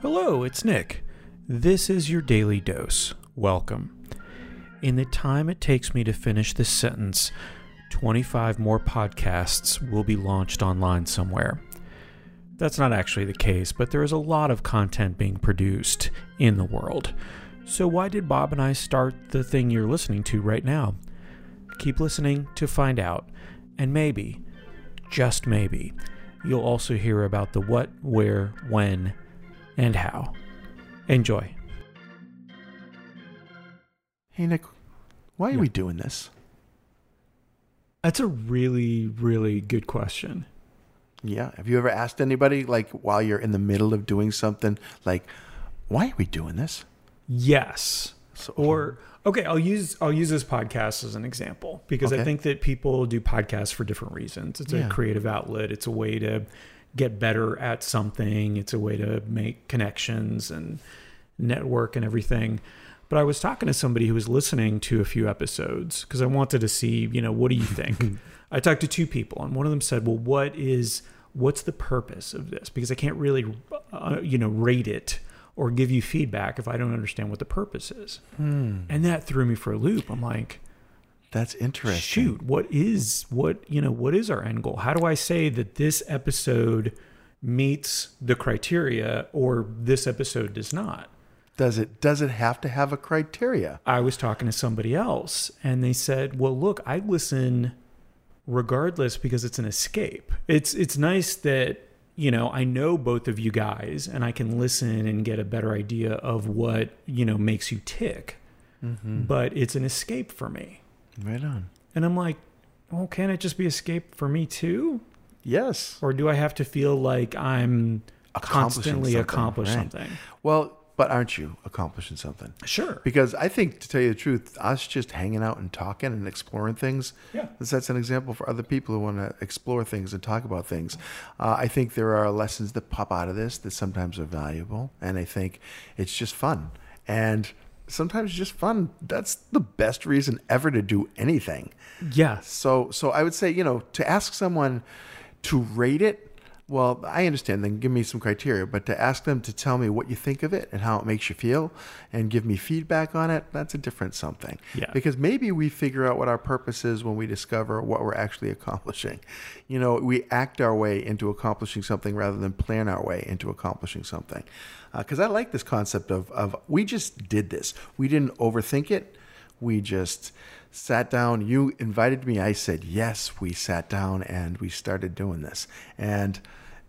Hello, it's Nick. This is your daily dose. Welcome. In the time it takes me to finish this sentence, 25 more podcasts will be launched online somewhere. That's not actually the case, but there is a lot of content being produced in the world. So, why did Bob and I start the thing you're listening to right now? Keep listening to find out, and maybe, just maybe, you'll also hear about the what, where, when, and how. Enjoy. Hey, Nick, why are Yeah. we doing this? That's a really, really good question. Yeah. Have you ever asked anybody, like, while you're in the middle of doing something, like, why are we doing this? Yes. So, Or okay, I'll use I'll use this podcast as an example because I think that people do podcasts for different reasons. It's Yeah. a creative outlet. It's a way to get better at something. It's a way to make connections and network and everything. But I was talking to somebody who was listening to a few episodes because I wanted to see, you know, what do you think? I talked to two people, and one of them said, "Well, what is what's the purpose of this? Because I can't really, uh, you know, rate it or give you feedback if I don't understand what the purpose is." hmm, And that threw me for a loop. I'm like, that's interesting. shoot, what is what you know? What is our end goal? How do I say that this episode meets the criteria or this episode does not? Does it does it have to have a criteria? I was talking to somebody else and they said, "Well, look, I listen regardless because it's an escape. It's it's nice that, you know, I know both of you guys and I can listen and get a better idea of what, you know, makes you tick. Mm-hmm. But it's an escape for me." Right on. And I'm like, "Well, can it just be escape for me too? Yes. Or do I have to feel like I'm Accomplishing constantly something, accomplish right. something?" Well, but aren't you accomplishing something? Sure. Because I think, to tell you the truth, us just hanging out and talking and exploring things, Yeah. sets an example for other people who want to explore things and talk about things. Uh, I think there are lessons that pop out of this that sometimes are valuable, and I think it's just fun. And sometimes just fun. That's the best reason ever to do anything. Yes. So, so I would say, you know, to ask someone to rate it, well, I understand. Then give me some criteria, but to ask them to tell me what you think of it and how it makes you feel, and give me feedback on it, that's a different something. Yeah. Because maybe we figure out what our purpose is when we discover what we're actually accomplishing. You know, we act our way into accomplishing something rather than plan our way into accomplishing something. Uh, because I like this concept of of we just did this. We didn't overthink it. We just sat down. You invited me. I said yes. We sat down and we started doing this. And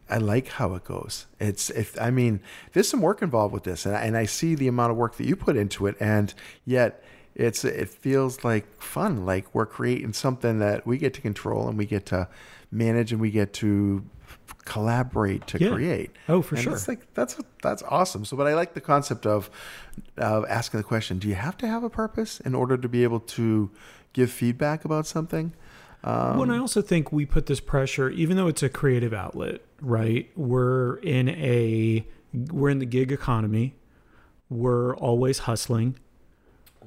I like how it goes. It's if I mean, there's some work involved with this, and I, and I see the amount of work that you put into it, and yet it's it feels like fun. Like we're creating something that we get to control and we get to manage and we get to collaborate to Yeah. create. Oh, for And sure. It's like that's that's awesome. So, but I like the concept of of asking the question: Do you have to have a purpose in order to be able to give feedback about something? Um, Well, and I also think we put this pressure, even though it's a creative outlet, right? We're in a we're in the gig economy. We're always hustling.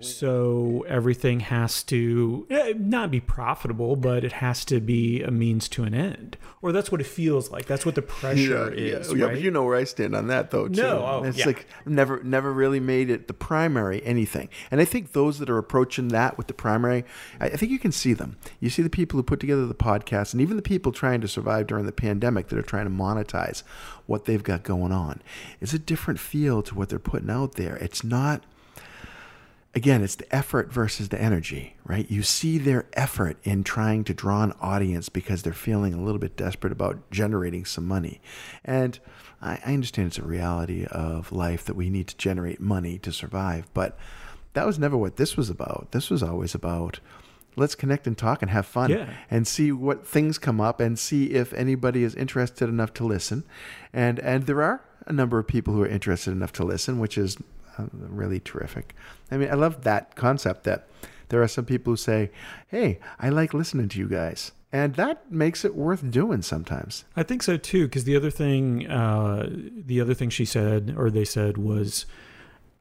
So everything has to eh, not be profitable, but it has to be a means to an end, or that's what it feels like. That's what the pressure is, yeah, right? but you know where I stand on that, though. Too. No, oh, it's yeah. like never, never really made it the primary anything. And I think those that are approaching that with the primary, I think you can see them. You see the people who put together the podcast, and even the people trying to survive during the pandemic that are trying to monetize what they've got going on. It's a different feel to what they're putting out there. It's not again, it's the effort versus the energy, right? You see their effort in trying to draw an audience because they're feeling a little bit desperate about generating some money. And I, I understand it's a reality of life that we need to generate money to survive, but that was never what this was about. This was always about let's connect and talk and have fun Yeah. and see what things come up and see if anybody is interested enough to listen. And and there are a number of people who are interested enough to listen, which is really terrific. I mean, I love that concept that there are some people who say, "Hey, I like listening to you guys." And that makes it worth doing sometimes. I think so too, because the other thing, uh, the other thing she said or they said was,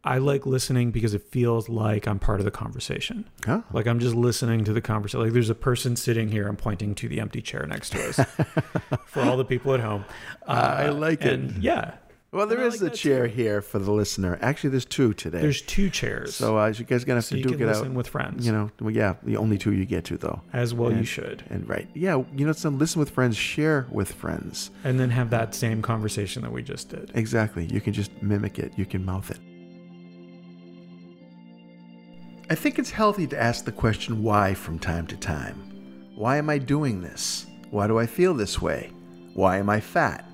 I like listening because it feels like I'm part of the conversation. Huh? Like I'm just listening to the conversation. Like there's a person sitting here. I'm pointing to the empty chair next to us for all the people at home. Uh, I like it. Yeah. Well, there is like a chair here for the listener. Actually, there's two today. There's two chairs. so uh, you guys gonna have so to duke it listen out. with friends. You know, well, yeah, the only two you get to though. as well you should. And right, yeah, you know, some listen with friends, share with friends. And then have that same conversation that we just did. Exactly. You can just mimic it. You can mouth it. I think it's healthy to ask the question why from time to time. Why am I doing this? Why do I feel this way? Why am I fat?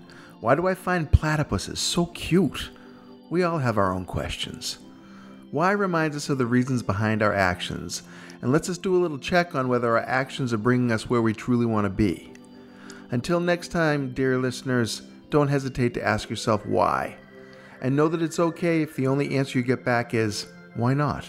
Why do I find platypuses so cute? We all have our own questions. Why reminds us of the reasons behind our actions and lets us do a little check on whether our actions are bringing us where we truly want to be. Until next time, dear listeners, don't hesitate to ask yourself why. And know that it's okay if the only answer you get back is, why not?